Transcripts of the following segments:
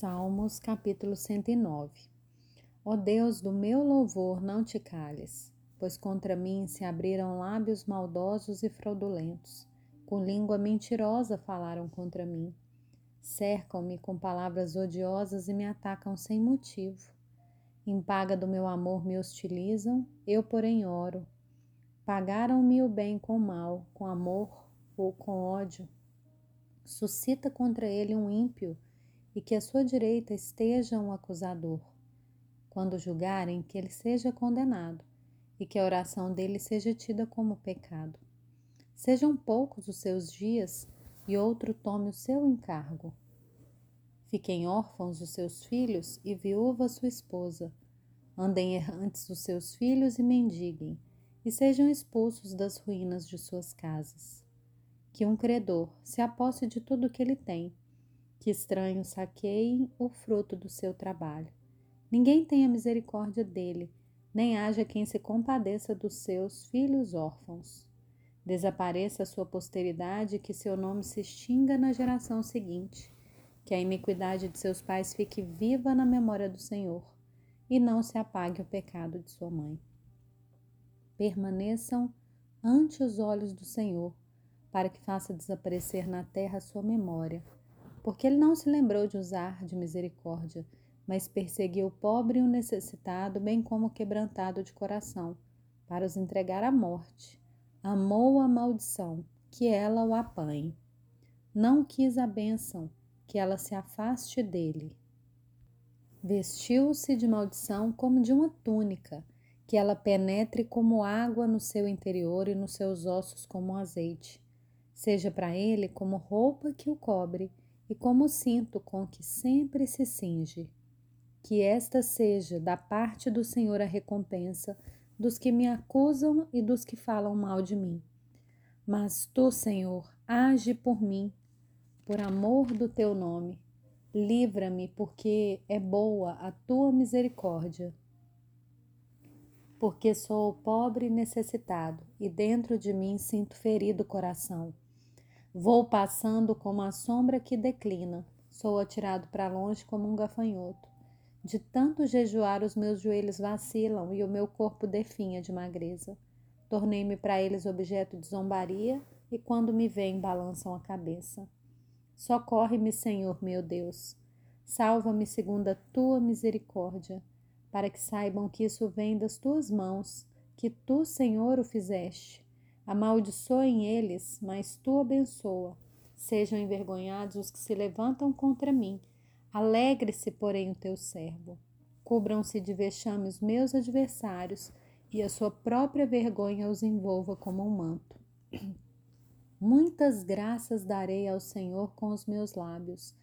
Salmos capítulo 109 Ó Deus do meu louvor, não te cales, pois contra mim se abriram lábios maldosos e fraudulentos, com língua mentirosa falaram contra mim. Cercam-me com palavras odiosas e me atacam sem motivo. Em paga do meu amor me hostilizam, eu, porém, oro. Pagaram-me o bem com mal, com amor ou com ódio. Suscita contra ele um ímpio e que à sua direita esteja um acusador. Quando julgarem, que ele seja condenado e que a oração dele seja tida como pecado. Sejam poucos os seus dias e outro tome o seu encargo. Fiquem órfãos os seus filhos e viúva sua esposa. Andem errantes os seus filhos e mendiguem, e sejam expulsos das ruínas de suas casas. Que um credor se aposse de tudo o que ele tem que estranhos saqueiem o fruto do seu trabalho. Ninguém tenha misericórdia dele, nem haja quem se compadeça dos seus filhos órfãos. Desapareça a sua posteridade que seu nome se extinga na geração seguinte. Que a iniquidade de seus pais fique viva na memória do Senhor e não se apague o pecado de sua mãe. Permaneçam ante os olhos do Senhor, para que faça desaparecer na terra sua memória porque ele não se lembrou de usar de misericórdia, mas perseguiu o pobre e o necessitado, bem como o quebrantado de coração, para os entregar à morte. Amou a maldição, que ela o apanhe. Não quis a bênção, que ela se afaste dele. Vestiu-se de maldição como de uma túnica, que ela penetre como água no seu interior e nos seus ossos como azeite. Seja para ele como roupa que o cobre e como cinto com que sempre se cinge. Que esta seja da parte do Senhor a recompensa dos que me acusam e dos que falam mal de mim. Mas tu, Senhor, age por mim, por amor do teu nome. Livra-me, porque é boa a tua misericórdia. Porque sou pobre e necessitado, e dentro de mim sinto ferido o coração. Vou passando como a sombra que declina, sou atirado para longe como um gafanhoto. De tanto jejuar, os meus joelhos vacilam e o meu corpo definha de magreza. Tornei-me para eles objeto de zombaria e quando me veem balançam a cabeça. Socorre-me, Senhor meu Deus. Salva-me segundo a tua misericórdia, para que saibam que isso vem das tuas mãos, que tu, Senhor, o fizeste. Amaldiçoem eles, mas tu abençoa. Sejam envergonhados os que se levantam contra mim. Alegre-se, porém, o teu servo. Cubram-se de vexame os meus adversários, e a sua própria vergonha os envolva como um manto. Muitas graças darei ao Senhor com os meus lábios.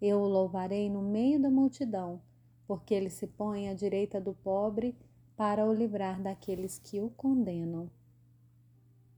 Eu o louvarei no meio da multidão, porque ele se põe à direita do pobre para o livrar daqueles que o condenam.